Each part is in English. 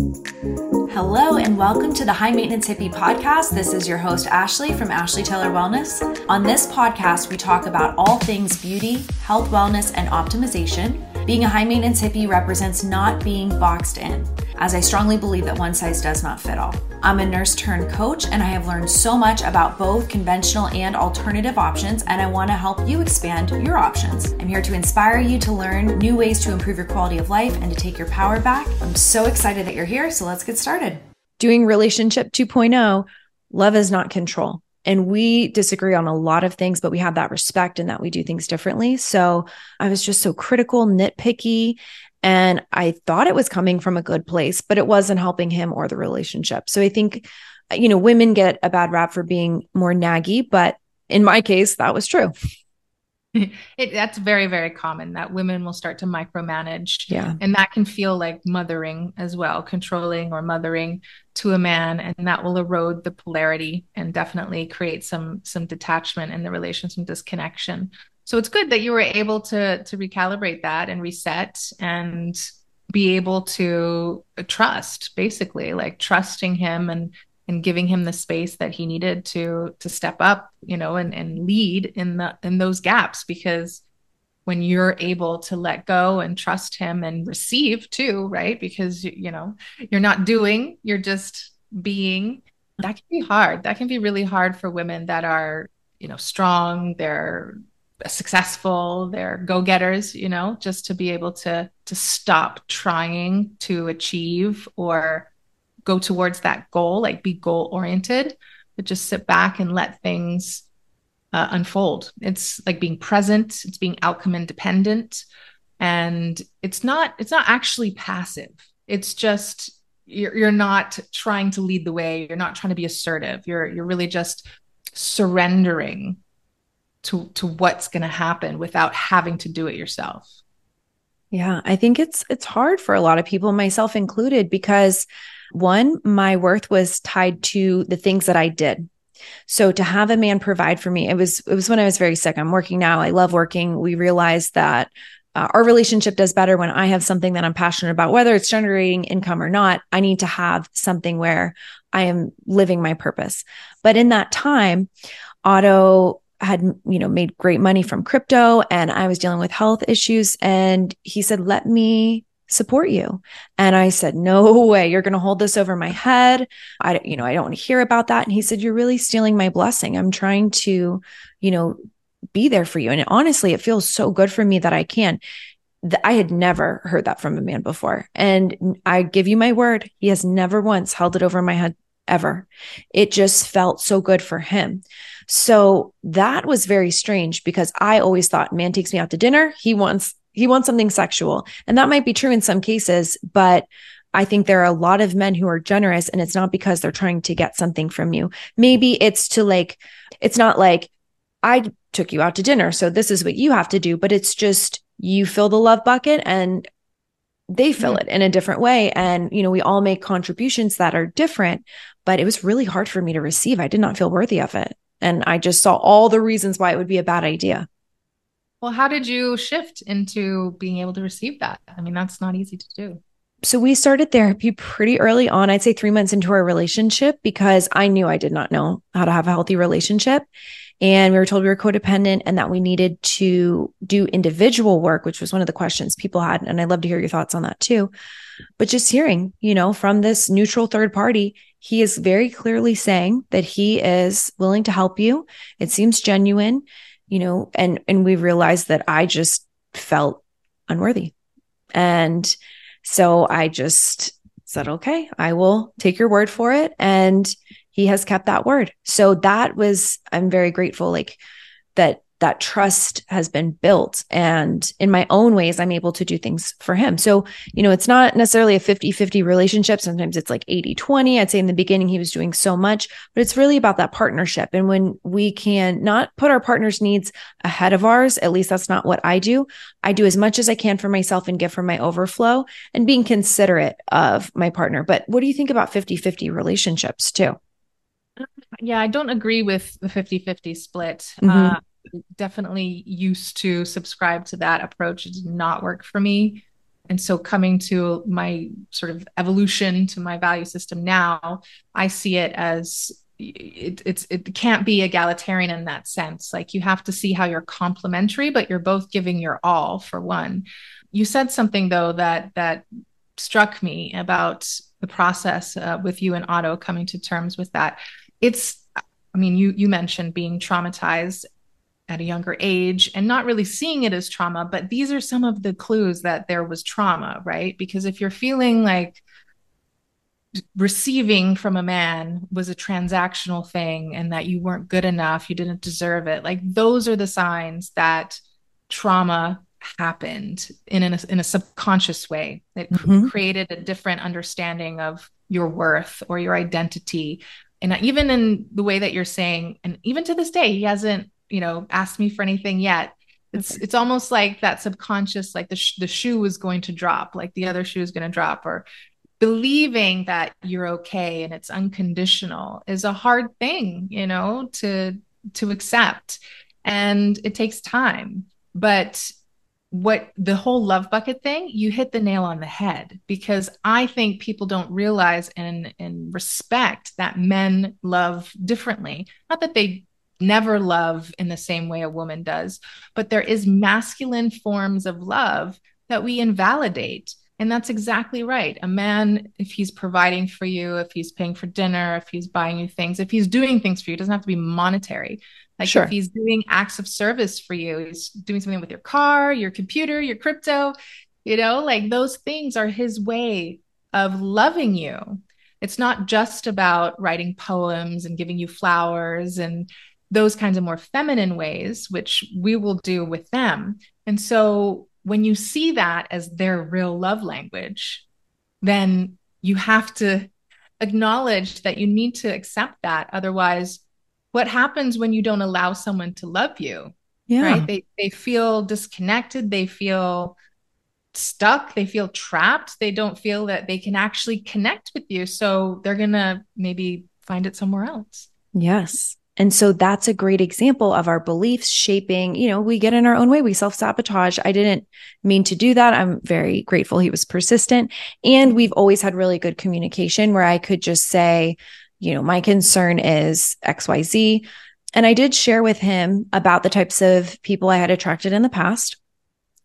Hello, and welcome to the High Maintenance Hippie podcast. This is your host, Ashley from Ashley Taylor Wellness. On this podcast, we talk about all things beauty, health, wellness, and optimization. Being a high maintenance hippie represents not being boxed in, as I strongly believe that one size does not fit all. I'm a nurse turned coach, and I have learned so much about both conventional and alternative options, and I want to help you expand your options. I'm here to inspire you to learn new ways to improve your quality of life and to take your power back. I'm so excited that you're here, so let's get started. Doing relationship 2.0, love is not control. And we disagree on a lot of things, but we have that respect and that we do things differently. So I was just so critical, nitpicky. And I thought it was coming from a good place, but it wasn't helping him or the relationship. So I think, you know, women get a bad rap for being more naggy, but in my case, that was true. it, that's very very common that women will start to micromanage yeah and that can feel like mothering as well controlling or mothering to a man and that will erode the polarity and definitely create some some detachment in the relation some disconnection so it's good that you were able to to recalibrate that and reset and be able to trust basically like trusting him and and giving him the space that he needed to to step up you know and and lead in the in those gaps. Because when you're able to let go and trust him and receive too right? Because you know you're not doing you're just being. That can be hard. That can be really hard for women that are you know strong they're successful they're go-getters you know just to be able to to stop trying to achieve or go towards that goal, like be goal oriented, but just sit back and let things uh, unfold. It's like being present, it's being outcome independent, and it's not it's not actually passive. It's just you're, you're not trying to lead the way. You're not trying to be assertive. You're you're really just surrendering to to what's going to happen without having to do it yourself. Yeah, I think it's it's hard for a lot of people, myself included, because one, my worth was tied to the things that I did. So to have a man provide for me, it was it was when I was very sick. I'm working now. I love working. We realized that uh, our relationship does better when I have something that I'm passionate about, whether it's generating income or not. I need to have something where I am living my purpose. But in that time, Otto had you know made great money from crypto and I was dealing with health issues and he said let me support you. And I said, no way, you're going to hold this over my head. I, you know, I don't want to hear about that. And he said, you're really stealing my blessing. I'm trying to, you know, be there for you. And honestly, it feels so good for me that I can. I had never heard that from a man before. And I give you my word, he has never once held it over my head ever. It just felt so good for him. So that was very strange because I always thought man takes me out to dinner. He wants he wants something sexual. And that might be true in some cases, but I think there are a lot of men who are generous and it's not because they're trying to get something from you. Maybe it's to like, it's not like, I took you out to dinner. So this is what you have to do, but it's just you fill the love bucket and they fill mm-hmm. it in a different way. And, you know, we all make contributions that are different, but it was really hard for me to receive. I did not feel worthy of it. And I just saw all the reasons why it would be a bad idea. Well, how did you shift into being able to receive that? I mean, that's not easy to do. So we started therapy pretty early on. I'd say three months into our relationship because I knew I did not know how to have a healthy relationship. And we were told we were codependent and that we needed to do individual work, which was one of the questions people had. And I'd love to hear your thoughts on that too. But just hearing, you know, from this neutral third party, he is very clearly saying that he is willing to help you. It seems genuine you know, and and we realized that I just felt unworthy. And so I just said, okay, I will take your word for it. And he has kept that word. So that was, I'm very grateful, like that that trust has been built. And in my own ways, I'm able to do things for him. So, you know, it's not necessarily a 50 50 relationship. Sometimes it's like 80 20. I'd say in the beginning, he was doing so much, but it's really about that partnership. And when we can not put our partner's needs ahead of ours, at least that's not what I do. I do as much as I can for myself and give from my overflow and being considerate of my partner. But what do you think about 50 50 relationships too? Yeah, I don't agree with the 50 50 split. Mm-hmm. Uh, definitely used to subscribe to that approach. It did not work for me. And so coming to my sort of evolution to my value system now, I see it as it, it's it can't be egalitarian in that sense. Like you have to see how you're complementary, but you're both giving your all for one. You said something though that that struck me about the process uh, with you and Otto coming to terms with that. It's, I mean, you you mentioned being traumatized at a younger age and not really seeing it as trauma, but these are some of the clues that there was trauma, right? Because if you're feeling like receiving from a man was a transactional thing and that you weren't good enough, you didn't deserve it, like those are the signs that trauma happened in a, in a subconscious way. It mm-hmm. created a different understanding of your worth or your identity. And even in the way that you're saying, and even to this day, he hasn't, you know, asked me for anything yet. It's okay. it's almost like that subconscious, like the sh- the shoe is going to drop, like the other shoe is going to drop, or believing that you're okay and it's unconditional is a hard thing, you know, to to accept, and it takes time. But what the whole love bucket thing, you hit the nail on the head because I think people don't realize and and respect that men love differently. Not that they never love in the same way a woman does, but there is masculine forms of love that we invalidate. And that's exactly right. A man, if he's providing for you, if he's paying for dinner, if he's buying you things, if he's doing things for you, doesn't have to be monetary. Like sure. if he's doing acts of service for you, he's doing something with your car, your computer, your crypto, you know, like those things are his way of loving you. It's not just about writing poems and giving you flowers and those kinds of more feminine ways, which we will do with them. And so when you see that as their real love language, then you have to acknowledge that you need to accept that. Otherwise, what happens when you don't allow someone to love you yeah. right? They they feel disconnected. They feel stuck. They feel trapped. They don't feel that they can actually connect with you. So they're going to maybe find it somewhere else. Yes and so that's a great example of our beliefs shaping, you know, we get in our own way, we self sabotage. I didn't mean to do that. I'm very grateful he was persistent. And we've always had really good communication where I could just say, you know, my concern is XYZ. And I did share with him about the types of people I had attracted in the past.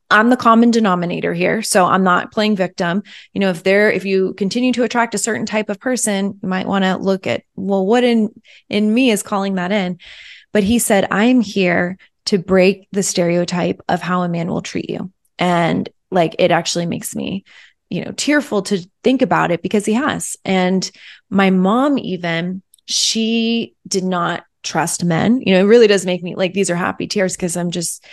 I'm the common denominator here. So I'm not playing victim. You know, if there, if you continue to attract a certain type of person, you might want to look at, well, what in, in me is calling that in? But he said, I'm here to break the stereotype of how a man will treat you. And like, it actually makes me you know, tearful to think about it because he has. And my mom, even, she did not trust men. You know, it really does make me like these are happy tears because I'm just,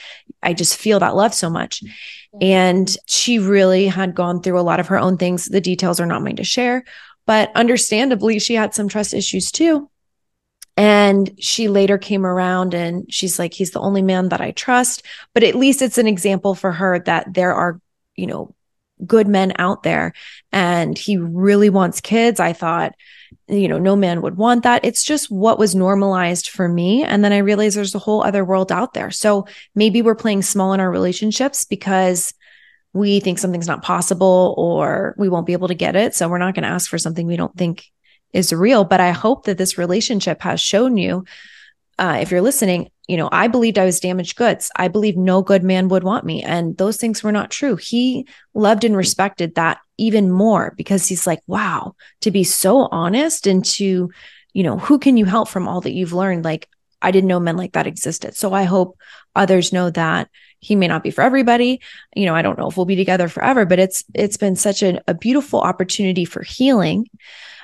I just feel that love so much. Mm-hmm. And she really had gone through a lot of her own things. The details are not mine to share, but understandably, she had some trust issues too. And she later came around and she's like, he's the only man that I trust. But at least it's an example for her that there are, you know, good men out there and he really wants kids. I thought, you know, no man would want that. It's just what was normalized for me. And then I realized there's a whole other world out there. So maybe we're playing small in our relationships because we think something's not possible or we won't be able to get it. So we're not going to ask for something we don't think is real. But I hope that this relationship has shown you, uh, if you're listening, you know, I believed I was damaged goods. I believed no good man would want me. And those things were not true. He loved and respected that even more because he's like, wow, to be so honest and to, you know, who can you help from all that you've learned? Like, I didn't know men like that existed. So I hope others know that he may not be for everybody. You know, I don't know if we'll be together forever, but it's it's been such a, a beautiful opportunity for healing.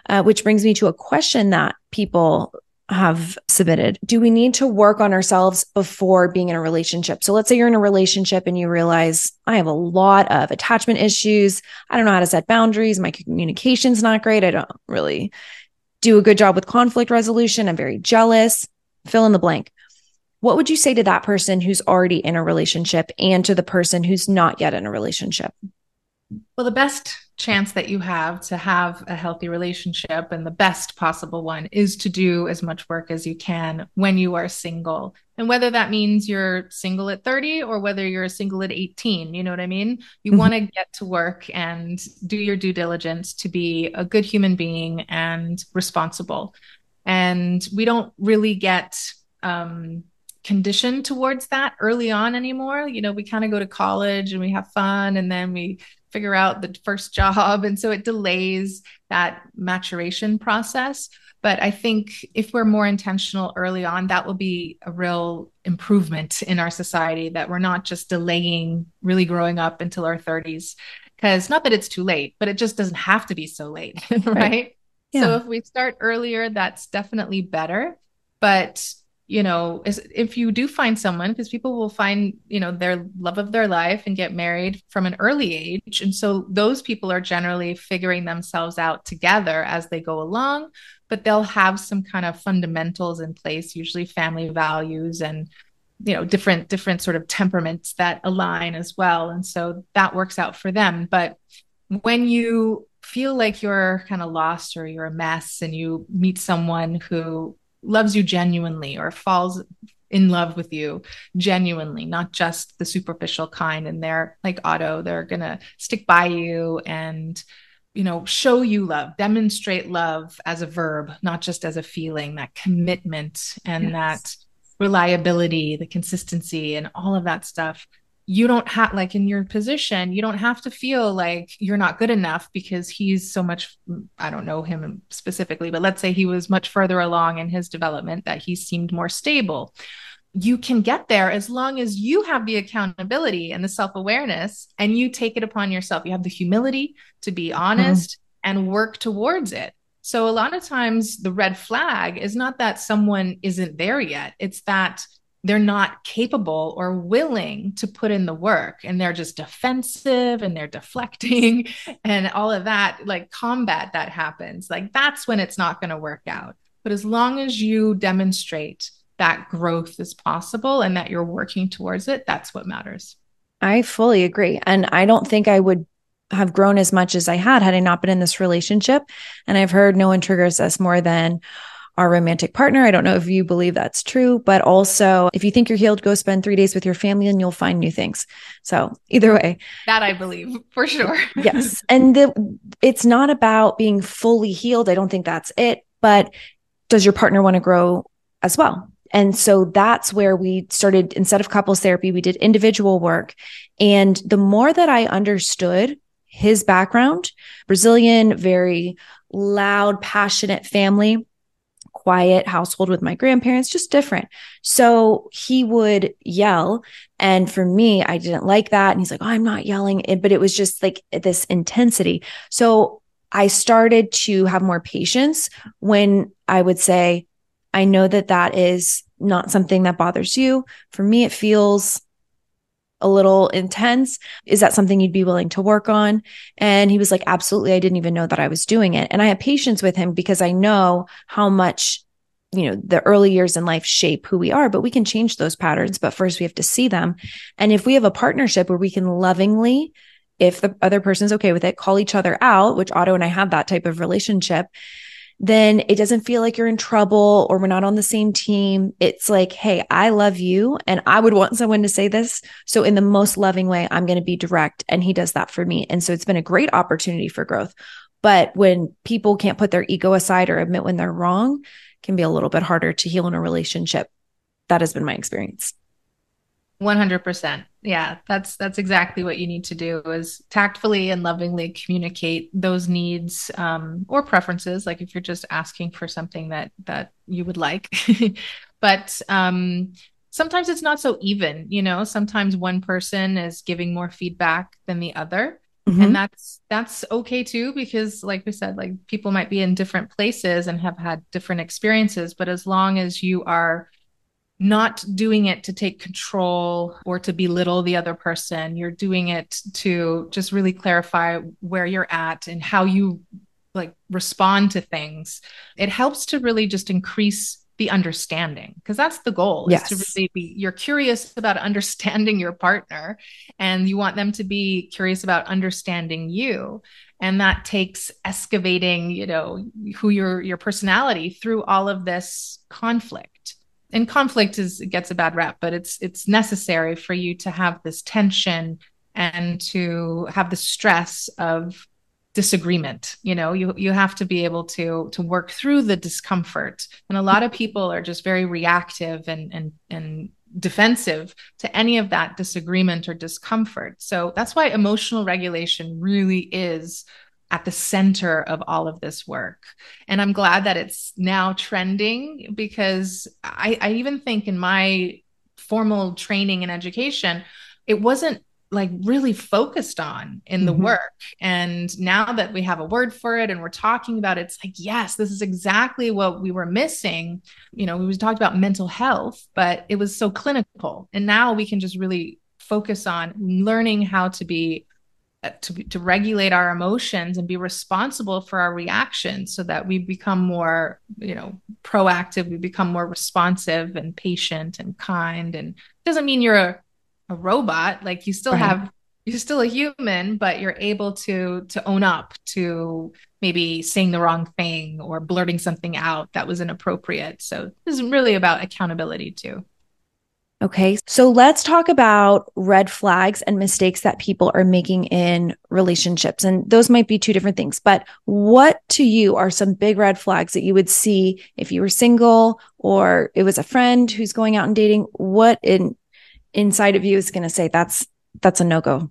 Uh, which brings me to a question that people have submitted. Do we need to work on ourselves before being in a relationship? So let's say you're in a relationship and you realize I have a lot of attachment issues. I don't know how to set boundaries. My communication's not great. I don't really do a good job with conflict resolution. I'm very jealous. Fill in the blank. What would you say to that person who's already in a relationship and to the person who's not yet in a relationship? Well, the best chance that you have to have a healthy relationship and the best possible one is to do as much work as you can when you are single. And whether that means you're single at 30 or whether you're single at 18, you know what I mean? You mm-hmm. want to get to work and do your due diligence to be a good human being and responsible. And we don't really get um, conditioned towards that early on anymore. You know, we kind of go to college and we have fun and then we figure out the first job. And so it delays that maturation process. But I think if we're more intentional early on, that will be a real improvement in our society that we're not just delaying really growing up until our 30s. Because not that it's too late, but it just doesn't have to be so late, right? right? Yeah. So if we start earlier, that's definitely better. But you know if you do find someone because people will find you know their love of their life and get married from an early age. And so those people are generally figuring themselves out together as they go along but they'll have some kind of fundamentals in place usually family values and you know different different sort of temperaments that align as well. And so that works out for them. But when you feel like you're kind of lost or you're a mess and you meet someone who loves you genuinely or falls in love with you genuinely, not just the superficial kind. And they're like Otto, they're going to stick by you and, you know, show you love, demonstrate love as a verb, not just as a feeling, that commitment and yes. that reliability, the consistency, and all of that stuff you don't have like in your position you don't have to feel like you're not good enough because he's so much i don't know him specifically but let's say he was much further along in his development that he seemed more stable you can get there as long as you have the accountability and the self-awareness and you take it upon yourself you have the humility to be mm-hmm. honest mm-hmm. and work towards it so a lot of times the red flag is not that someone isn't there yet it's that they're not capable or willing to put in the work and they're just defensive and they're deflecting and all of that like combat that happens like that's when it's not going to work out. But as long as you demonstrate that growth is possible and that you're working towards it that's what matters. I fully agree and i don't think i would have grown as much as i had had i not been in this relationship and i've heard no one triggers us more than our romantic partner. I don't know if you believe that's true, but also if you think you're healed, go spend three days with your family and you'll find new things. So either way, that I believe for sure. yes. And the, it's not about being fully healed. I don't think that's it, but does your partner want to grow as well? And so that's where we started, instead of couples therapy, we did individual work. And the more that I understood his background, Brazilian, very loud, passionate family, quiet household with my grandparents, just different. So he would yell. And for me, I didn't like that. And he's like, oh, I'm not yelling. But it was just like this intensity. So I started to have more patience when I would say, I know that that is not something that bothers you. For me, it feels a little intense. Is that something you'd be willing to work on? And he was like, absolutely. I didn't even know that I was doing it. And I have patience with him because I know how much, you know, the early years in life shape who we are, but we can change those patterns. But first we have to see them. And if we have a partnership where we can lovingly, if the other person's okay with it, call each other out, which Otto and I have that type of relationship then it doesn't feel like you're in trouble or we're not on the same team. It's like, hey, I love you and I would want someone to say this. So, in the most loving way, I'm going to be direct. And he does that for me. And so, it's been a great opportunity for growth. But when people can't put their ego aside or admit when they're wrong, can be a little bit harder to heal in a relationship. That has been my experience. 100% yeah that's that's exactly what you need to do is tactfully and lovingly communicate those needs um, or preferences like if you're just asking for something that that you would like. But um, sometimes it's not so even you know? Sometimes one person is giving more feedback than the other. Mm-hmm. and that's that's okay too because like we said like people might be in different places and have had different experiences but as long as you are not doing it to take control or to belittle the other person. You're doing it to just really clarify where you're at and how you like respond to things. It helps to really just increase the understanding because that's the goal yes. is to really be you're curious about understanding your partner and you want them to be curious about understanding you and that takes excavating you know who your your personality through all of this conflict and conflict is gets a bad rap, but it's it's necessary for you to have this tension and to have the stress of disagreement you know you you have to be able to to work through the discomfort and a lot of people are just very reactive and and and defensive to any of that disagreement or discomfort. So that's why emotional regulation really is at the center of all of this work. And I'm glad that it's now trending because I, I even think in my formal training and education, it wasn't like really focused on in the mm-hmm. work. And now that we have a word for it and we're talking about it, it's like, yes, this is exactly what we were missing. You know, we talked about mental health, but it was so clinical. And now we can just really focus on learning how to be Uh, to, to regulate our emotions and be responsible for our reactions so that we become more you know proactive we become more responsive and patient and kind. And doesn't mean you're a a robot like you still right. have you're still a human but you're able to to own up to maybe saying the wrong thing or blurting something out that was inappropriate. So this is really about accountability too Okay, so let's talk about red flags and mistakes that people are making in relationships. And those might be two different things, but what to you are some big red flags that you would see if you were single or it was a friend who's going out and dating? What in inside of you is going to say that's that's a no-go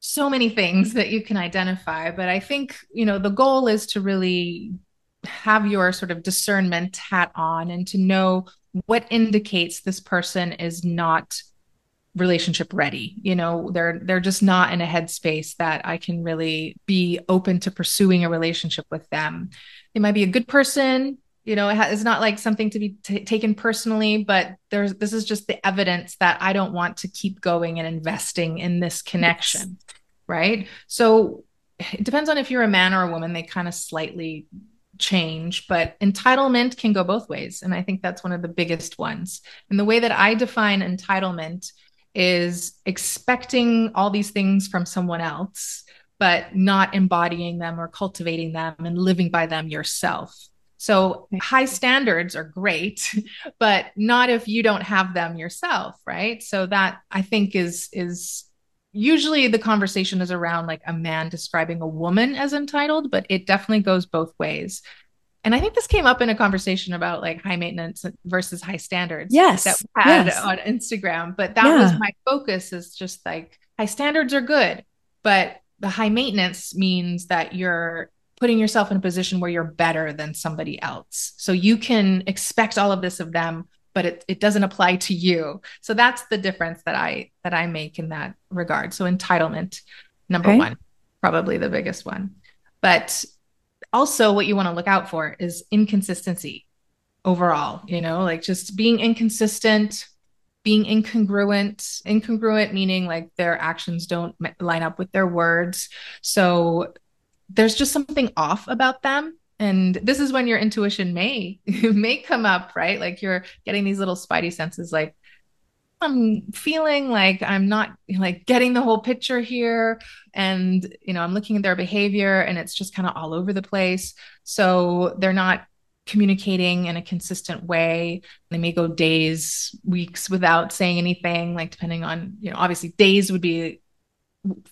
so many things that you can identify but i think you know the goal is to really have your sort of discernment hat on and to know what indicates this person is not relationship ready? You know they're they're just not in a headspace that i can really be open to pursuing a relationship with them. They might be a good person you know it's not like something to be t- taken personally but there's this is just the evidence that i don't want to keep going and investing in this connection yes. right? So it depends on if you're a man or a woman they kind of slightly change but entitlement can go both ways and i think that's one of the biggest ones and the way that i define entitlement is expecting all these things from someone else but not embodying them or cultivating them and living by them yourself so high standards are great, but not if you don't have them yourself, right? So that I think is is usually the conversation is around like a man describing a woman as entitled, but it definitely goes both ways. And I think this came up in a conversation about like high maintenance versus high standards. Yes. That we had yes. on Instagram. But that yeah. was my focus is just like high standards are good, but the high maintenance means that you're putting yourself in a position where you're better than somebody else. So you can expect all of this of them, but it, it doesn't apply to you. So that's the difference that I that I make in that regard. So entitlement, number okay. one, probably the biggest one. But also what you want to look out for is inconsistency overall, you know, like just being inconsistent, being incongruent incongruent meaning like their actions don't line up with their words so there's just something off about them and this is when your intuition may may come up right? Like you're getting these little spidey senses like i'm feeling like i'm not like getting the whole picture here. And you know i'm looking at their behavior and it's just kind of all over the place. So they're not communicating in a consistent way. They may go days weeks without saying anything like depending on you know obviously days would be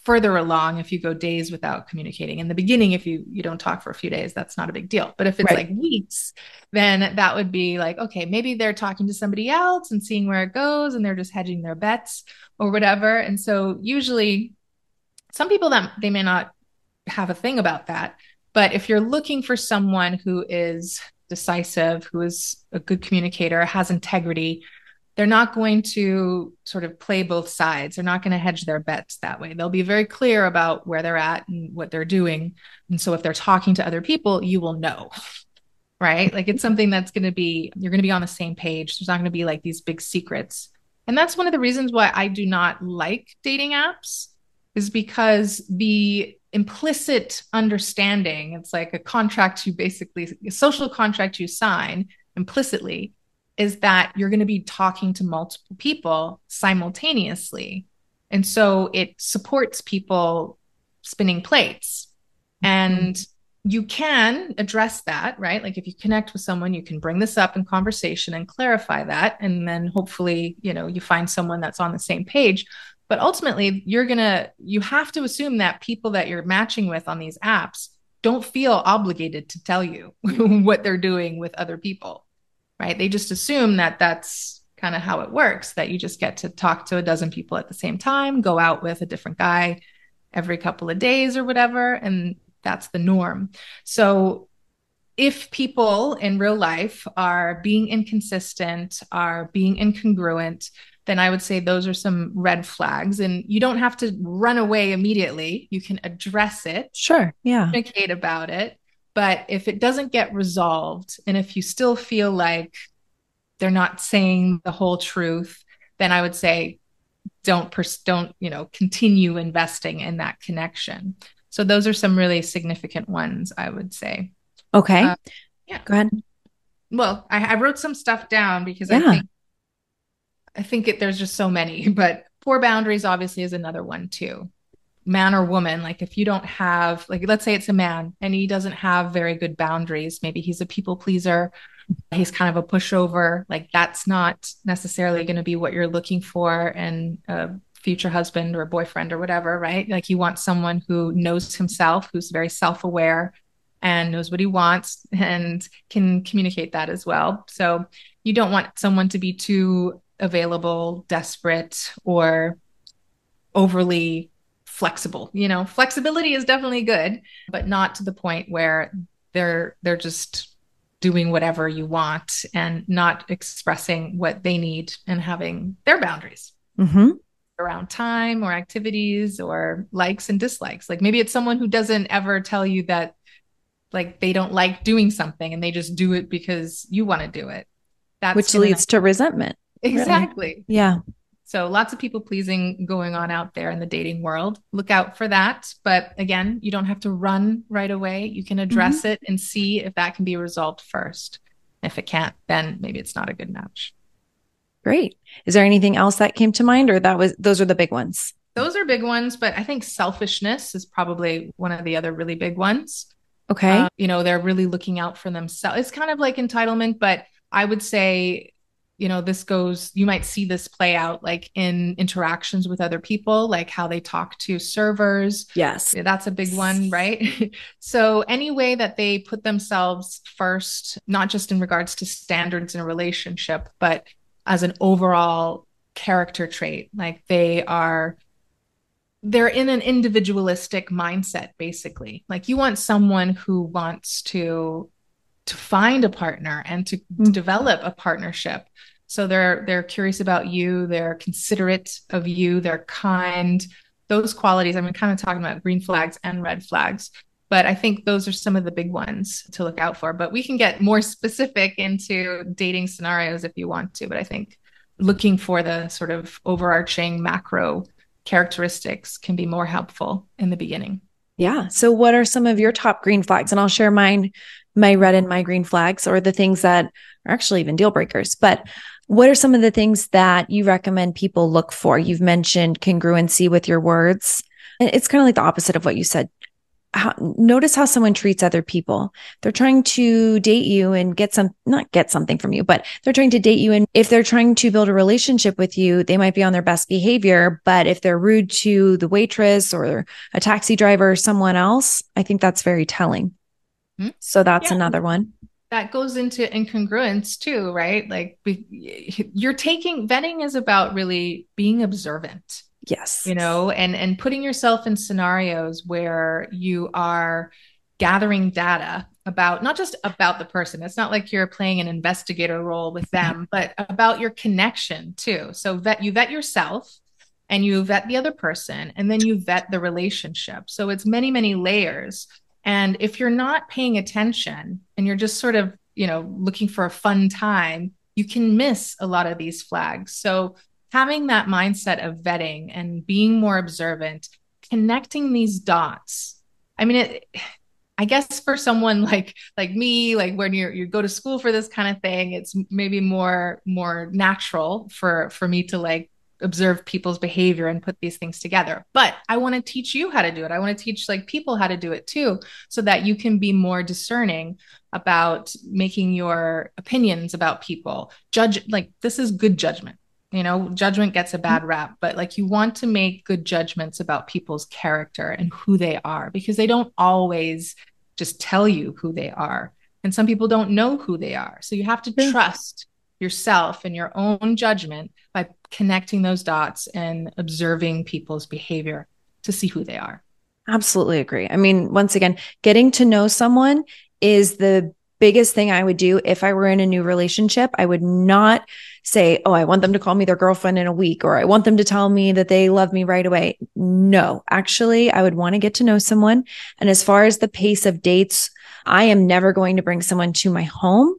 further along if you go days without communicating. In the beginning if you you don't talk for a few days that's not a big deal. But if it's right. like weeks then that would be like okay maybe they're talking to somebody else and seeing where it goes and they're just hedging their bets or whatever. And so usually some people that they may not have a thing about that but if you're looking for someone who is decisive who is a good communicator has integrity they're not going to sort of play both sides. They're not going to hedge their bets that way. They'll be very clear about where they're at and what they're doing. And so if they're talking to other people, you will know. Right? Like it's something that's going to be, you're going to be on the same page. There's not going to be like these big secrets. And that's one of the reasons why I do not like dating apps is because the implicit understanding, it's like a contract you basically, a social contract you sign implicitly is that you're going to be talking to multiple people simultaneously. And so it supports people spinning plates, mm-hmm. And you can address that, right? Like if you connect with someone, you can bring this up in conversation and clarify that. And then hopefully, you know, you find someone that's on the same page. But ultimately, you're going to, you have to assume that people that you're matching with on these apps don't feel obligated to tell you what they're doing with other people, right? They just assume that that's kind of how it works, that you just get to talk to a dozen people at the same time, go out with a different guy every couple of days or whatever. And that's the norm. So if people in real life are being inconsistent, are being incongruent, then I would say those are some red flags. And you don't have to run away immediately. You can address it. Sure. Yeah. Communicate about it. But if it doesn't get resolved, and if you still feel like they're not saying the whole truth, then I would say don't pers- don't you know continue investing in that connection. So those are some really significant ones, I would say. Okay. Uh, yeah. Go ahead. Well, I, I, wrote some stuff down because yeah. I think I think it, there's just so many, but poor boundaries obviously is another one too. Man or woman, like if you don't have, like, let's say it's a man and he doesn't have very good boundaries, maybe he's a people pleaser, he's kind of a pushover, like that's not necessarily going to be what you're looking for in a future husband or boyfriend or whatever, right? Like you want someone who knows himself, who's very self aware and knows what he wants and can communicate that as well. So you don't want someone to be too available, desperate, or overly flexible. You know, flexibility is definitely good, but not to the point where they're they're just doing whatever you want and not expressing what they need and having their boundaries mm-hmm. around time or activities or likes and dislikes. Like maybe it's someone who doesn't ever tell you that like they don't like doing something and they just do it because you want to do it. That's which leads to resentment. Exactly. Really. Yeah. So lots of people pleasing going on out there in the dating world. Look out for that. But again, you don't have to run right away. You can address mm-hmm. it and see if that can be resolved first. If it can't, then maybe it's not a good match. Great. Is there anything else that came to mind or that was those are the big ones? Those are big ones, but I think selfishness is probably one of the other really big ones. Okay. Uh, you know, they're really looking out for themselves. It's kind of like entitlement, but I would say you know this goes you might see this play out like in interactions with other people like how they talk to servers. Yes. That's a big one right? So any way that they put themselves first not just in regards to standards in a relationship but as an overall character trait like they are they're in an individualistic mindset basically. Like you want someone who wants to to find a partner and to mm-hmm. develop a partnership. So they're they're curious about you they're considerate of you they're kind. Those qualities i'm mean, kind of talking about green flags and red flags but i think those are some of the big ones to look out for. But we can get more specific into dating scenarios if you want to but i think looking for the sort of overarching macro characteristics can be more helpful in the beginning. Yeah. So what are some of your top green flags? And i'll share mine my red and my green flags or the things that are actually even deal breakers but what are some of the things that you recommend people look for? You've mentioned congruency with your words. It's kind of like the opposite of what you said. How, notice how someone treats other people. They're trying to date you and get some, not get something from you, but they're trying to date you. And if they're trying to build a relationship with you, they might be on their best behavior. But if they're rude to the waitress or a taxi driver or someone else, I think that's very telling. Hmm? So that's yeah. another one that goes into incongruence too, right? Like you're taking vetting is about really being observant. Yes. You know, and and putting yourself in scenarios where you are gathering data about not just about the person. It's not like you're playing an investigator role with them, but about your connection too. So vet you vet yourself and you vet the other person and then you vet the relationship. So it's many many layers and if you're not paying attention and you're just sort of, you know, looking for a fun time, you can miss a lot of these flags. So having that mindset of vetting and being more observant, connecting these dots. I mean, it, I guess for someone like like me, like when you you go to school for this kind of thing, it's maybe more more natural for for me to like observe people's behavior and put these things together. But I want to teach you how to do it. I want to teach like people how to do it too, so that you can be more discerning about making your opinions about people. Judge, like, this is good judgment. You know, judgment gets a mm-hmm. bad rap, but like you want to make good judgments about people's character and who they are because they don't always just tell you who they are. And some people don't know who they are. So you have to trust yourself and your own judgment by connecting those dots and observing people's behavior to see who they are. Absolutely agree. I mean, once again, getting to know someone is the biggest thing I would do if I were in a new relationship. I would not say, Oh, I want them to call me their girlfriend in a week, or I want them to tell me that they love me right away. No, actually, I would want to get to know someone. And as far as the pace of dates, I am never going to bring someone to my home.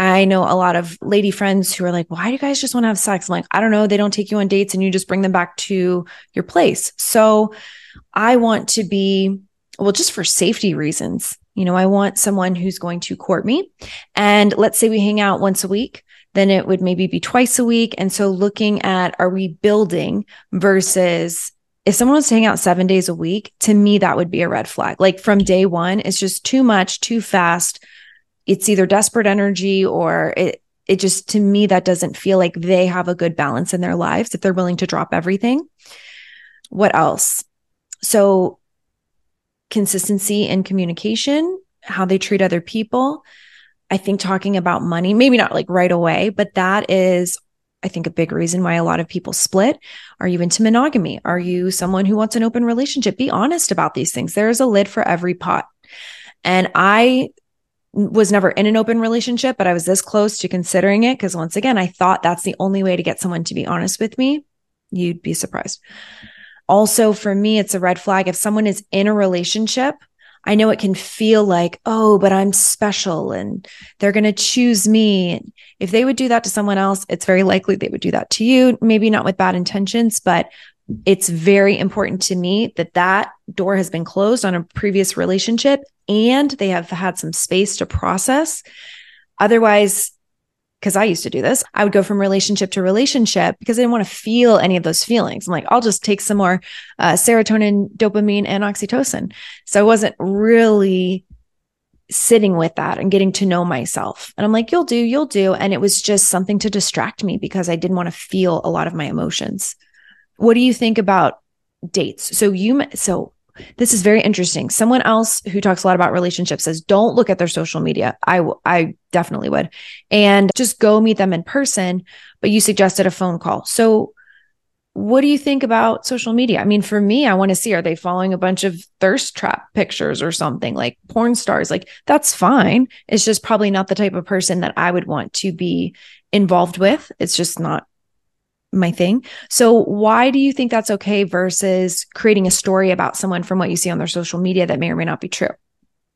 I know a lot of lady friends who are like, why do you guys just want to have sex? I'm like, I don't know. They don't take you on dates and you just bring them back to your place. So I want to be, well, just for safety reasons, you know, I want someone who's going to court me. And let's say we hang out once a week, then it would maybe be twice a week. And so looking at are we building versus if someone wants to hang out seven days a week, to me, that would be a red flag. Like from day one, it's just too much, too fast it's either desperate energy or it it just to me that doesn't feel like they have a good balance in their lives if they're willing to drop everything what else so consistency in communication how they treat other people i think talking about money maybe not like right away but that is I think a big reason why a lot of people split. Are you into monogamy? Are you someone who wants an open relationship? Be honest about these things. There is a lid for every pot. And I was never in an open relationship, but I was this close to considering it because once again, I thought that's the only way to get someone to be honest with me. You'd be surprised. Also, for me, it's a red flag. If someone is in a relationship, I know it can feel like, oh, but I'm special and they're going to choose me. If they would do that to someone else, it's very likely they would do that to you. Maybe not with bad intentions, but it's very important to me that that door has been closed on a previous relationship and they have had some space to process. Otherwise, because I used to do this, I would go from relationship to relationship because I didn't want to feel any of those feelings. I'm like, I'll just take some more uh, serotonin, dopamine, and oxytocin. So I wasn't really sitting with that and getting to know myself. And I'm like, you'll do, you'll do. And it was just something to distract me because I didn't want to feel a lot of my emotions. What do you think about dates? So you, so this is very interesting. Someone else who talks a lot about relationships says, don't look at their social media. I, I definitely would. And just go meet them in person. But you suggested a phone call. So what do you think about social media? I mean, for me, I want to see are they following a bunch of thirst trap pictures or something like porn stars? Like, that's fine. It's just probably not the type of person that I would want to be involved with. It's just not my thing. So why do you think that's okay versus creating a story about someone from what you see on their social media that may or may not be true?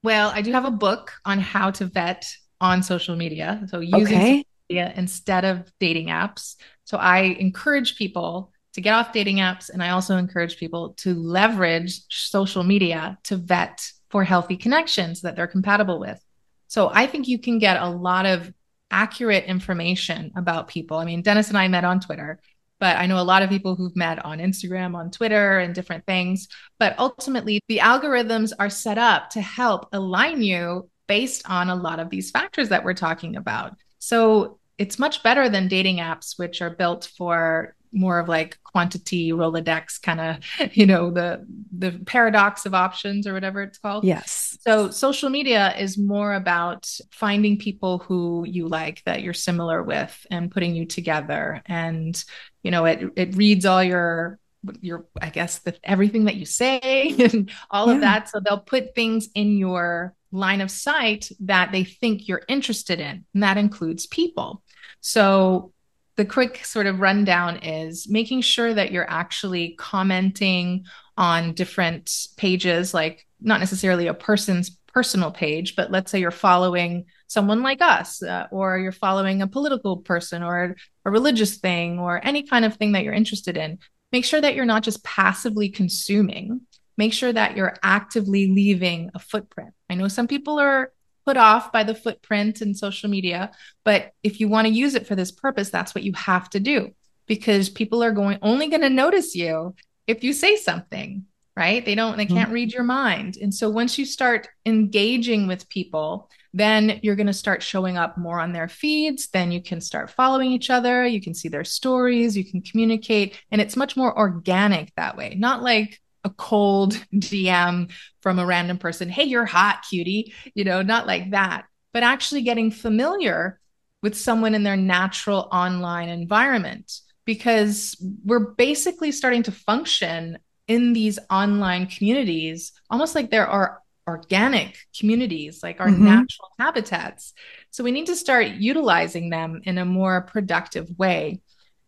Well, I do have a book on how to vet on social media. So using okay. media instead of dating apps. So I encourage people to get off dating apps and I also encourage people to leverage social media to vet for healthy connections that they're compatible with. So I think you can get a lot of accurate information about people. I mean, Dennis and I met on Twitter, but I know a lot of people who've met on Instagram, on Twitter, and different things. But ultimately, the algorithms are set up to help align you based on a lot of these factors that we're talking about. So it's much better than dating apps, which are built for more of like quantity rolodex kind of you know the the paradox of options or whatever it's called. Yes. So social media is more about finding people who you like that you're similar with and putting you together. And you know it it reads all your your i guess the, everything that you say and all yeah. of that. So they'll put things in your line of sight that they think you're interested in. And that includes people. So the quick sort of rundown is making sure that you're actually commenting on different pages, like not necessarily a person's personal page, but let's say you're following someone like us, uh, or you're following a political person or a religious thing, or any kind of thing that you're interested in. Make sure that you're not just passively consuming. Make sure that you're actively leaving a footprint. I know some people are put off by the footprint and social media. But if you want to use it for this purpose, that's what you have to do. because people are going only going to notice you if you say something, right? They don't, they can't mm-hmm. read your mind. And so once you start engaging with people, then you're going to start showing up more on their feeds. Then you can start following each other. You can see their stories. You can communicate. And it's much more organic that way, not like a cold DM from a random person. Hey, you're hot, cutie. You know, not like that, but actually getting familiar with someone in their natural online environment because we're basically starting to function in these online communities almost like there are organic communities, like our mm-hmm. natural habitats. So we need to start utilizing them in a more productive way.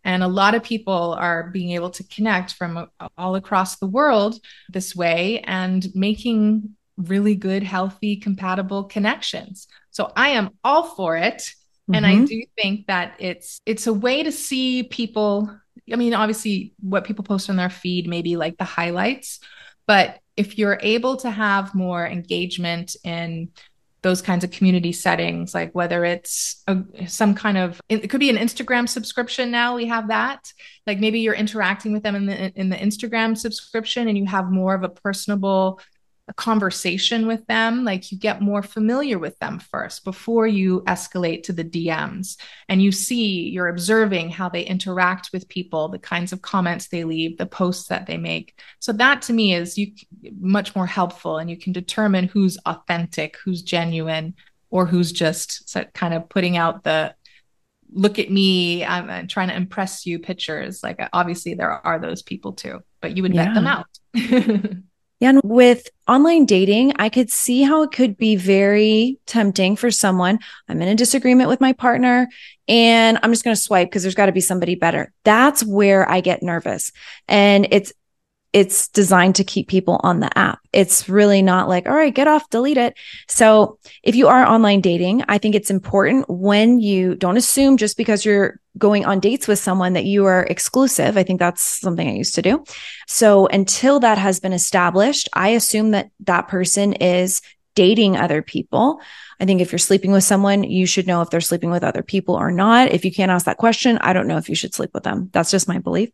And a lot of people are being able to connect from all across the world this way and making really good, healthy, compatible connections. So I am all for it. And mm-hmm. I do think that it's it's a way to see people. I mean, obviously, what people post on their feed, maybe like the highlights, but if you're able to have more engagement in those kinds of community settings, like whether it's a, some kind of, it could be an Instagram subscription. Now we have that. Like maybe you're interacting with them in the in the Instagram subscription, and you have more of a personable a conversation with them like you get more familiar with them first before you escalate to the DMs and you see you're observing how they interact with people the kinds of comments they leave the posts that they make. So that to me is you much more helpful and you can determine who's authentic who's genuine or who's just kind of putting out the look at me I'm, trying to impress you pictures. Like obviously there are those people too but you would yeah. vet them out Yeah. And with online dating, I could see how it could be very tempting for someone. I'm in a disagreement with my partner and I'm just going to swipe because there's got to be somebody better. That's where I get nervous. And it's it's designed to keep people on the app. It's really not like, all right, get off, delete it. So if you are online dating, I think it's important when you don't assume just because you're going on dates with someone that you are exclusive. I think that's something I used to do. So until that has been established, I assume that that person is dating other people. I think if you're sleeping with someone, you should know if they're sleeping with other people or not. If you can't ask that question, I don't know if you should sleep with them. That's just my belief.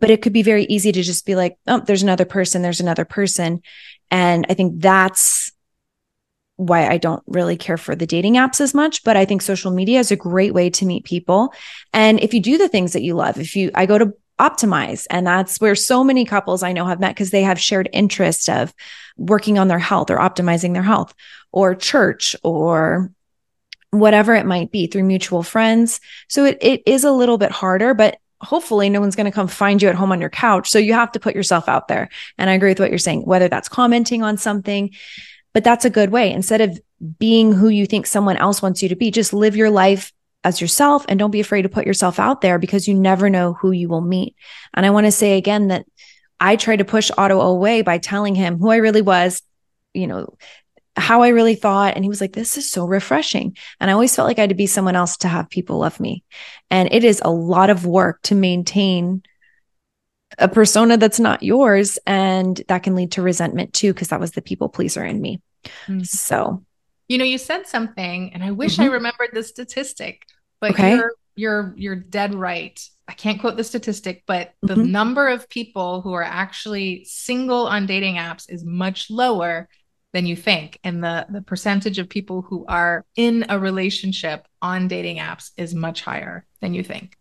But it could be very easy to just be like, oh, there's another person, there's another person. And I think that's why I don't really care for the dating apps as much, but I think social media is a great way to meet people. And if you do the things that you love, if you, I go to optimize and that's where so many couples I know have met because they have shared interest of working on their health or optimizing their health or church or whatever it might be through mutual friends. So it, it is a little bit harder, but hopefully no one's going to come find you at home on your couch. So you have to put yourself out there. And I agree with what you're saying, whether that's commenting on something, but that's a good way. Instead of being who you think someone else wants you to be, just live your life as yourself and don't be afraid to put yourself out there because you never know who you will meet. And I want to say again that I tried to push Otto away by telling him who I really was, you know, how I really thought. And he was like, this is so refreshing. And I always felt like I had to be someone else to have people love me. And it is a lot of work to maintain a persona that's not yours. And that can lead to resentment too, because that was the people pleaser in me. Mm-hmm. So, you know, you said something, and I wish mm-hmm. I remembered the statistic, but okay. you're you're you're dead right. I can't quote the statistic, but the mm-hmm. number of people who are actually single on dating apps is much lower than you think. And the, the percentage of people who are in a relationship on dating apps is much higher than you think.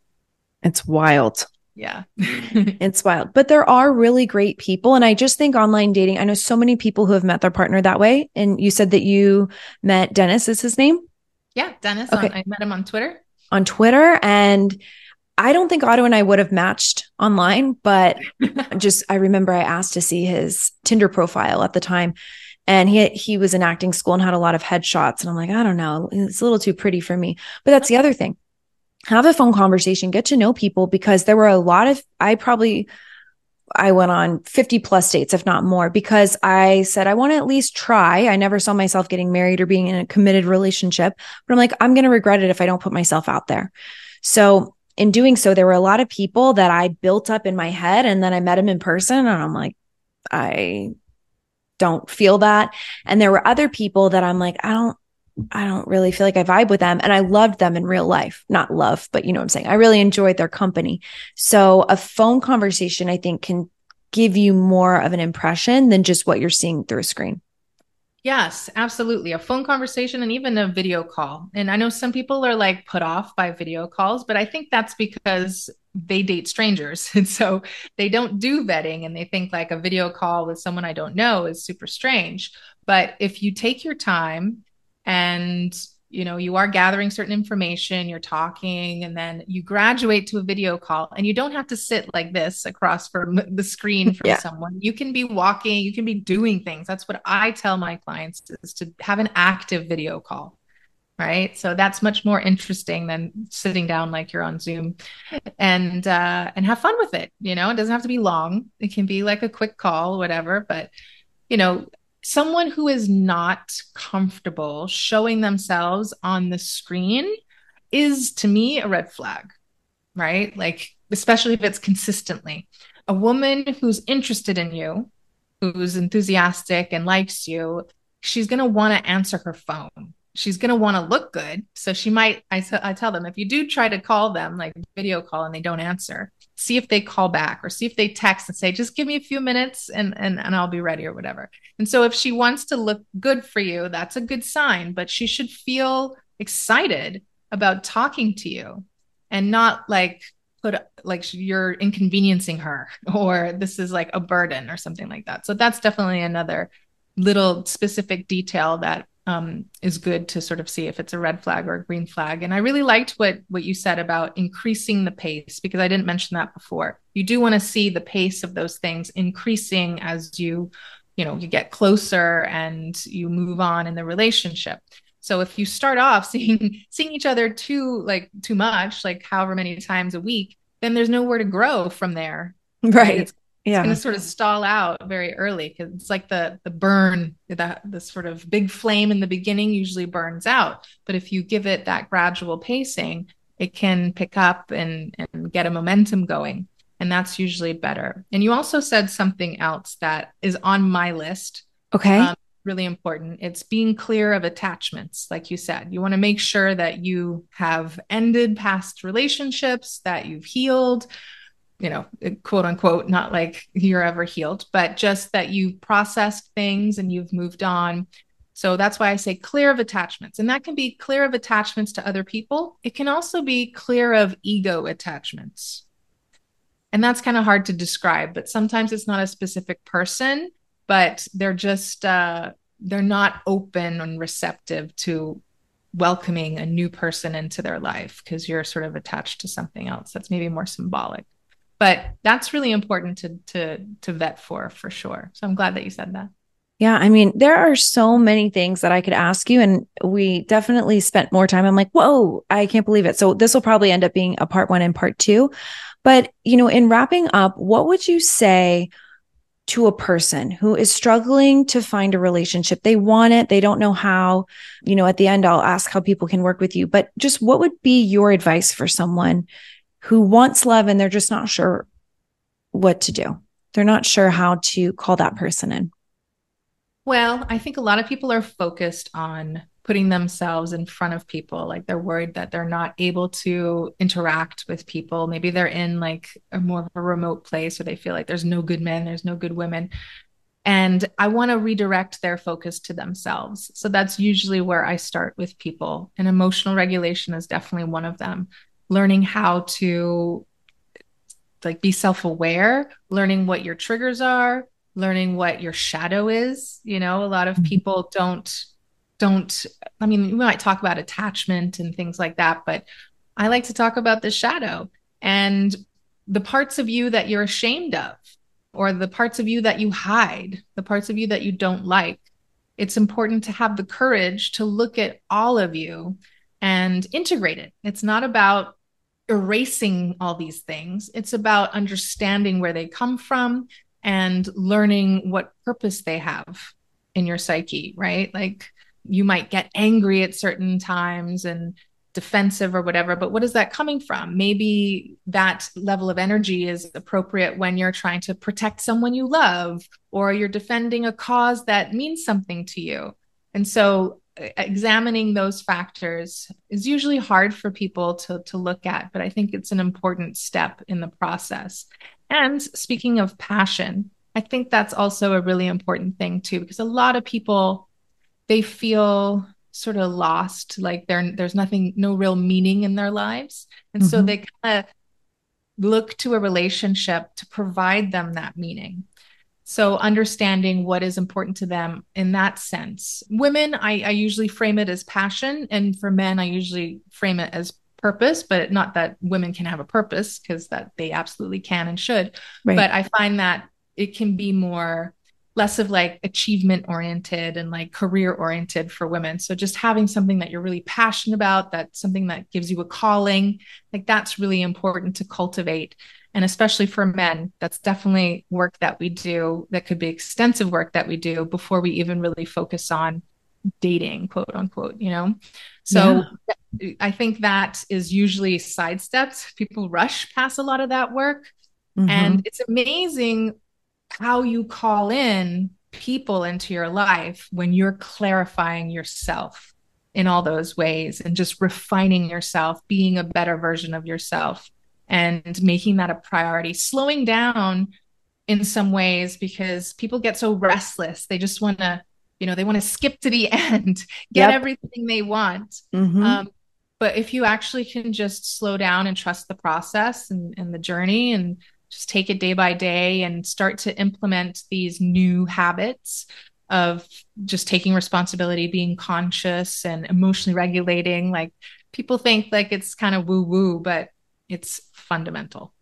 It's wild. Yeah. it's wild. But there are really great people. And I just think online dating, I know so many people who have met their partner that way. And you said that you met Dennis, is his name? Yeah, Dennis. Okay. On, I met him on Twitter. On Twitter. And I don't think Otto and I would have matched online, but just I remember I asked to see his Tinder profile at the time. And he he was in acting school and had a lot of headshots. And I'm like, I don't know, it's a little too pretty for me. But that's the other thing. Have a phone conversation, get to know people because there were a lot of I probably I went on 50 plus dates, if not more, because I said, I want to at least try. I never saw myself getting married or being in a committed relationship, but I'm like, I'm going to regret it if I don't put myself out there. So in doing so, there were a lot of people that I built up in my head and then I met them in person and I'm like, I don't feel that. And there were other people that I'm like, I don't I don't really feel like I vibe with them. And I loved them in real life, not love, but you know what I'm saying? I really enjoyed their company. So a phone conversation, I think, can give you more of an impression than just what you're seeing through a screen. Yes, absolutely. A phone conversation and even a video call. And I know some people are like put off by video calls, but I think that's because they date strangers. And so they don't do vetting and they think like a video call with someone I don't know is super strange. But if you take your time and you know you are gathering certain information you're talking and then you graduate to a video call and you don't have to sit like this across from the screen from yeah. someone. You can be walking you can be doing things. That's what i tell my clients is to have an active video call right? So that's much more interesting than sitting down like you're on zoom and uh and have fun with it you know? It doesn't have to be long. It can be like a quick call whatever but you know someone who is not comfortable showing themselves on the screen is to me a red flag, right? Like, especially if it's consistently. A woman who's interested in you, who's enthusiastic and likes you, she's going to want to answer her phone she's going to want to look good. So she might, I, I tell them, if you do try to call them, like video call, and they don't answer, see if they call back or see if they text and say, just give me a few minutes and, and, and I'll be ready or whatever. And so if she wants to look good for you, that's a good sign, but she should feel excited about talking to you and not like, put like you're inconveniencing her or this is like a burden or something like that. So that's definitely another little specific detail that um, is good to sort of see if it's a red flag or a green flag. And I really liked what what you said about increasing the pace because I didn't mention that before. You do want to see the pace of those things increasing as you, you know, you get closer and you move on in the relationship. So if you start off seeing seeing each other too like too much, like however many times a week, then there's nowhere to grow from there. Right. It's yeah. going to sort of stall out very early because it's like the the burn that the sort of big flame in the beginning usually burns out but if you give it that gradual pacing it can pick up and and get a momentum going and that's usually better. And you also said something else that is on my list okay. um, really important. It's being clear of attachments like you said. You want to make sure that you have ended past relationships that you've healed you know, quote unquote, not like you're ever healed, but just that you've processed things and you've moved on. So that's why I say clear of attachments. And that can be clear of attachments to other people. It can also be clear of ego attachments. And that's kind of hard to describe, but sometimes it's not a specific person, but they're just, uh, they're not open and receptive to welcoming a new person into their life because you're sort of attached to something else that's maybe more symbolic but that's really important to to to vet for for sure. So i'm glad that you said that. Yeah i mean there are so many things that i could ask you and we definitely spent more time. I'm like whoa i can't believe it. So this will probably end up being a part one and part two. But you know in wrapping up what would you say to a person who is struggling to find a relationship. They want it, they don't know how. You know, at the end, I'll ask how people can work with you, but just what would be your advice for someone who wants love and they're just not sure what to do. They're not sure how to call that person in. Well, I think a lot of people are focused on putting themselves in front of people. Like they're worried that they're not able to interact with people. Maybe they're in like a more of a remote place where they feel like there's no good men, there's no good women. And I want to redirect their focus to themselves. So that's usually where I start with people. And emotional regulation is definitely one of them learning how to like be self-aware learning what your triggers are learning what your shadow is you know? A lot of mm-hmm. people don't don't i mean we might talk about attachment and things like that but i like to talk about the shadow and the parts of you that you're ashamed of or the parts of you that you hide the parts of you that you don't like. It's important to have the courage to look at all of you and integrate it. It's not about erasing all these things. It's about understanding where they come from and learning what purpose they have in your psyche, right? Like you might get angry at certain times and defensive or whatever, but what is that coming from? Maybe that level of energy is appropriate when you're trying to protect someone you love or you're defending a cause that means something to you. And so examining those factors is usually hard for people to, to look at, but I think it's an important step in the process. And speaking of passion, I think that's also a really important thing too, because a lot of people they feel sort of lost, like there's nothing, no real meaning in their lives, and mm-hmm. so they kind of look to a relationship to provide them that meaning. So understanding what is important to them in that sense. Women, I, I usually frame it as passion, and for men, I usually frame it as purpose, but not that women can have a purpose because that they absolutely can and should. Right. But I find that it can be more less of like achievement oriented and like career oriented for women. So just having something that you're really passionate about, that's something that gives you a calling, like that's really important to cultivate and especially for men that's definitely work that we do that could be extensive work that we do before we even really focus on dating quote unquote you know so yeah. i think that is usually sidestepped people rush past a lot of that work mm-hmm. and it's amazing how you call in people into your life when you're clarifying yourself in all those ways and just refining yourself being a better version of yourself and making that a priority, slowing down in some ways because people get so restless. They just want to, you know, they want to skip to the end, get yep. everything they want. Mm-hmm. Um, but if you actually can just slow down and trust the process and, and the journey and just take it day by day and start to implement these new habits of just taking responsibility, being conscious and emotionally regulating. Like people think like it's kind of woo woo, but it's fundamental.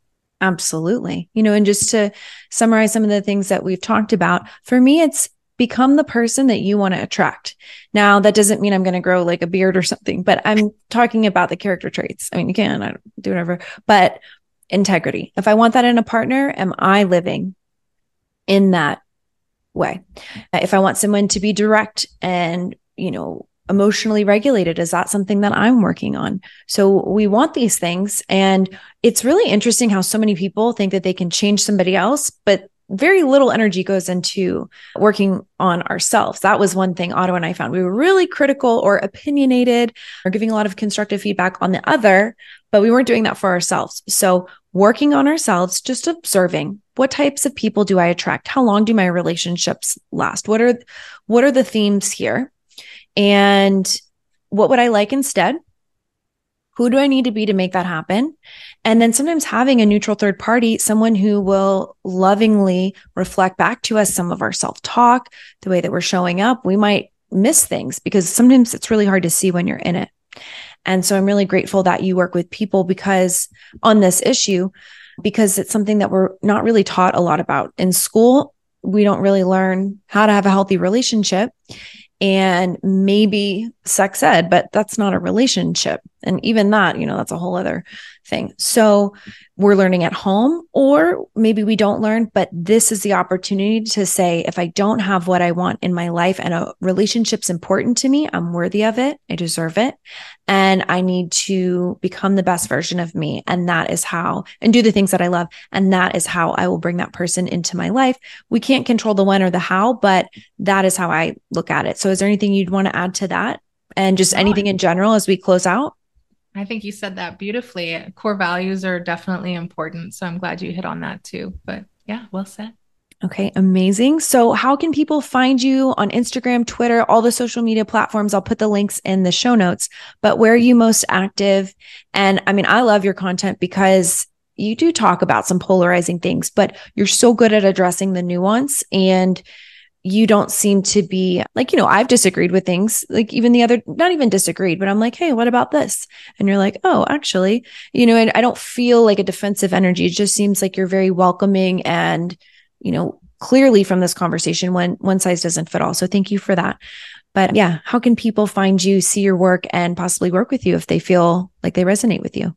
Absolutely. You know, and just to summarize some of the things that we've talked about, for me, it's become the person that you want to attract. Now, that doesn't mean I'm going to grow like a beard or something, but I'm talking about the character traits. I mean, you can I do whatever, but integrity. If I want that in a partner, am I living in that way? If I want someone to be direct and, you know, emotionally regulated? Is that something that I'm working on? So we want these things. And it's really interesting how so many people think that they can change somebody else, but very little energy goes into working on ourselves. That was one thing Otto and I found. We were really critical or opinionated or giving a lot of constructive feedback on the other, but we weren't doing that for ourselves. So working on ourselves, just observing what types of people do I attract? How long do my relationships last? What are, what are the themes here? And what would I like instead? Who do I need to be to make that happen? And then sometimes having a neutral third party, someone who will lovingly reflect back to us some of our self talk, the way that we're showing up. We might miss things because sometimes it's really hard to see when you're in it. And so I'm really grateful that you work with people because on this issue, because it's something that we're not really taught a lot about in school. We don't really learn how to have a healthy relationship and maybe sex ed, but that's not a relationship. And even that, you know, that's a whole other thing. So we're learning at home, or maybe we don't learn, but this is the opportunity to say, if I don't have what I want in my life and a relationship's important to me, I'm worthy of it, I deserve it, and I need to become the best version of me. And that is how, and do the things that I love. And that is how I will bring that person into my life. We can't control the when or the how, but that is how I look at it. So is there anything you'd want to add to that? And just anything in general as we close out? I think you said that beautifully. Core values are definitely important. So I'm glad you hit on that too. But yeah, well said. Okay, amazing. So, how can people find you on Instagram, Twitter, all the social media platforms? I'll put the links in the show notes. But where are you most active? And I mean, I love your content because you do talk about some polarizing things, but you're so good at addressing the nuance and you don't seem to be like, you know, I've disagreed with things like even the other, not even disagreed, but I'm like, Hey, what about this? And you're like, Oh, actually, you know, and I don't feel like a defensive energy. It just seems like you're very welcoming and, you know, clearly from this conversation, when one size doesn't fit all. So thank you for that. But yeah, how can people find you, see your work and possibly work with you if they feel like they resonate with you?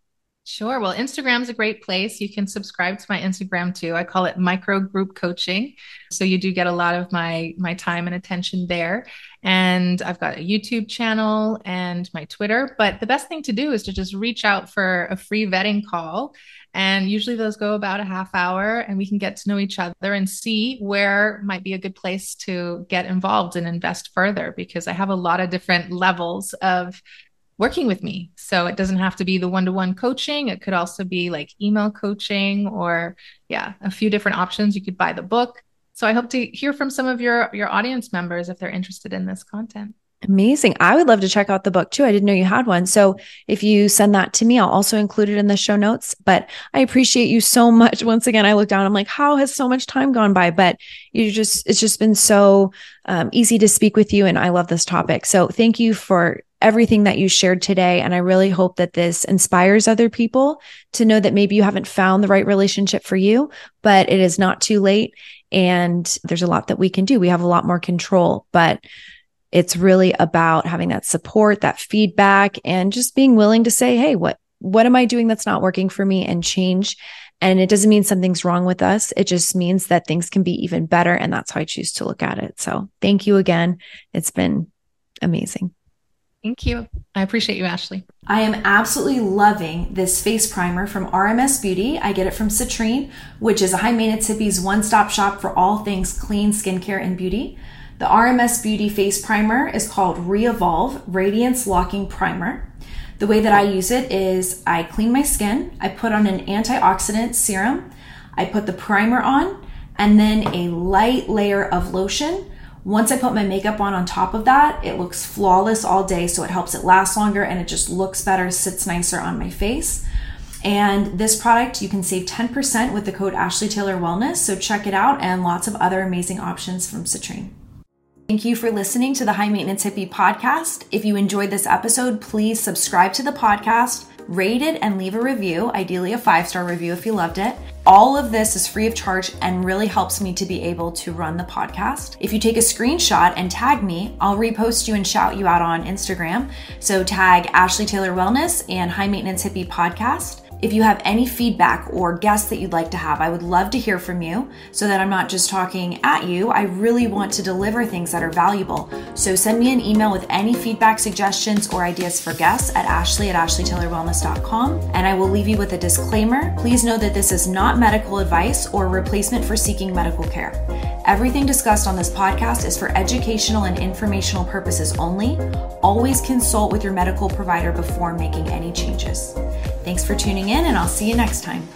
Sure. Well, Instagram's a great place. You can subscribe to my Instagram too. I call it micro group coaching. So you do get a lot of my my time and attention there. And I've got a YouTube channel and my Twitter, but the best thing to do is to just reach out for a free vetting call. And usually those go about a half hour and we can get to know each other and see where might be a good place to get involved and invest further because I have a lot of different levels of working with me. So it doesn't have to be the one to one coaching. It could also be like email coaching or, yeah, a few different options. You could buy the book. So I hope to hear from some of your your audience members if they're interested in this content. Amazing. I would love to check out the book too. I didn't know you had one. So if you send that to me, I'll also include it in the show notes. But I appreciate you so much. Once again, I look down, I'm like, how has so much time gone by? But you just, it's just been so um, easy to speak with you. And I love this topic. So thank you for everything that you shared today. And I really hope that this inspires other people to know that maybe you haven't found the right relationship for you, but it is not too late. And there's a lot that we can do. We have a lot more control, but it's really about having that support, that feedback, and just being willing to say, Hey, what, what am I doing that's not working for me and change? And it doesn't mean something's wrong with us. It just means that things can be even better. And that's how I choose to look at it. So thank you again. It's been amazing. Thank you. I appreciate you, Ashley. I am absolutely loving this face primer from RMS Beauty. I get it from Citrine, which is a high maintenance hippie's one stop shop for all things clean skincare and beauty. The RMS Beauty face primer is called Re-Evolve Radiance Locking Primer. The way that I use it is I clean my skin, I put on an antioxidant serum, I put the primer on, and then a light layer of lotion once I put my makeup on on top of that, it looks flawless all day. So it helps it last longer and it just looks better, sits nicer on my face. And this product, you can save 10% with the code Ashley Taylor Wellness. So check it out and lots of other amazing options from Citrine. Thank you for listening to the High Maintenance Hippie podcast. If you enjoyed this episode, please subscribe to the podcast, rate it, and leave a review, ideally a five star review if you loved it. All of this is free of charge and really helps me to be able to run the podcast. If you take a screenshot and tag me, I'll repost you and shout you out on Instagram. So tag Ashley Taylor Wellness and High Maintenance Hippie Podcast. If you have any feedback or guests that you'd like to have, I would love to hear from you so that I'm not just talking at you. I really want to deliver things that are valuable. So send me an email with any feedback, suggestions, or ideas for guests at ashley at ashleytaylorwellness.com. And I will leave you with a disclaimer. Please know that this is not medical advice or replacement for seeking medical care. Everything discussed on this podcast is for educational and informational purposes only. Always consult with your medical provider before making any changes. Thanks for tuning in, and I'll see you next time.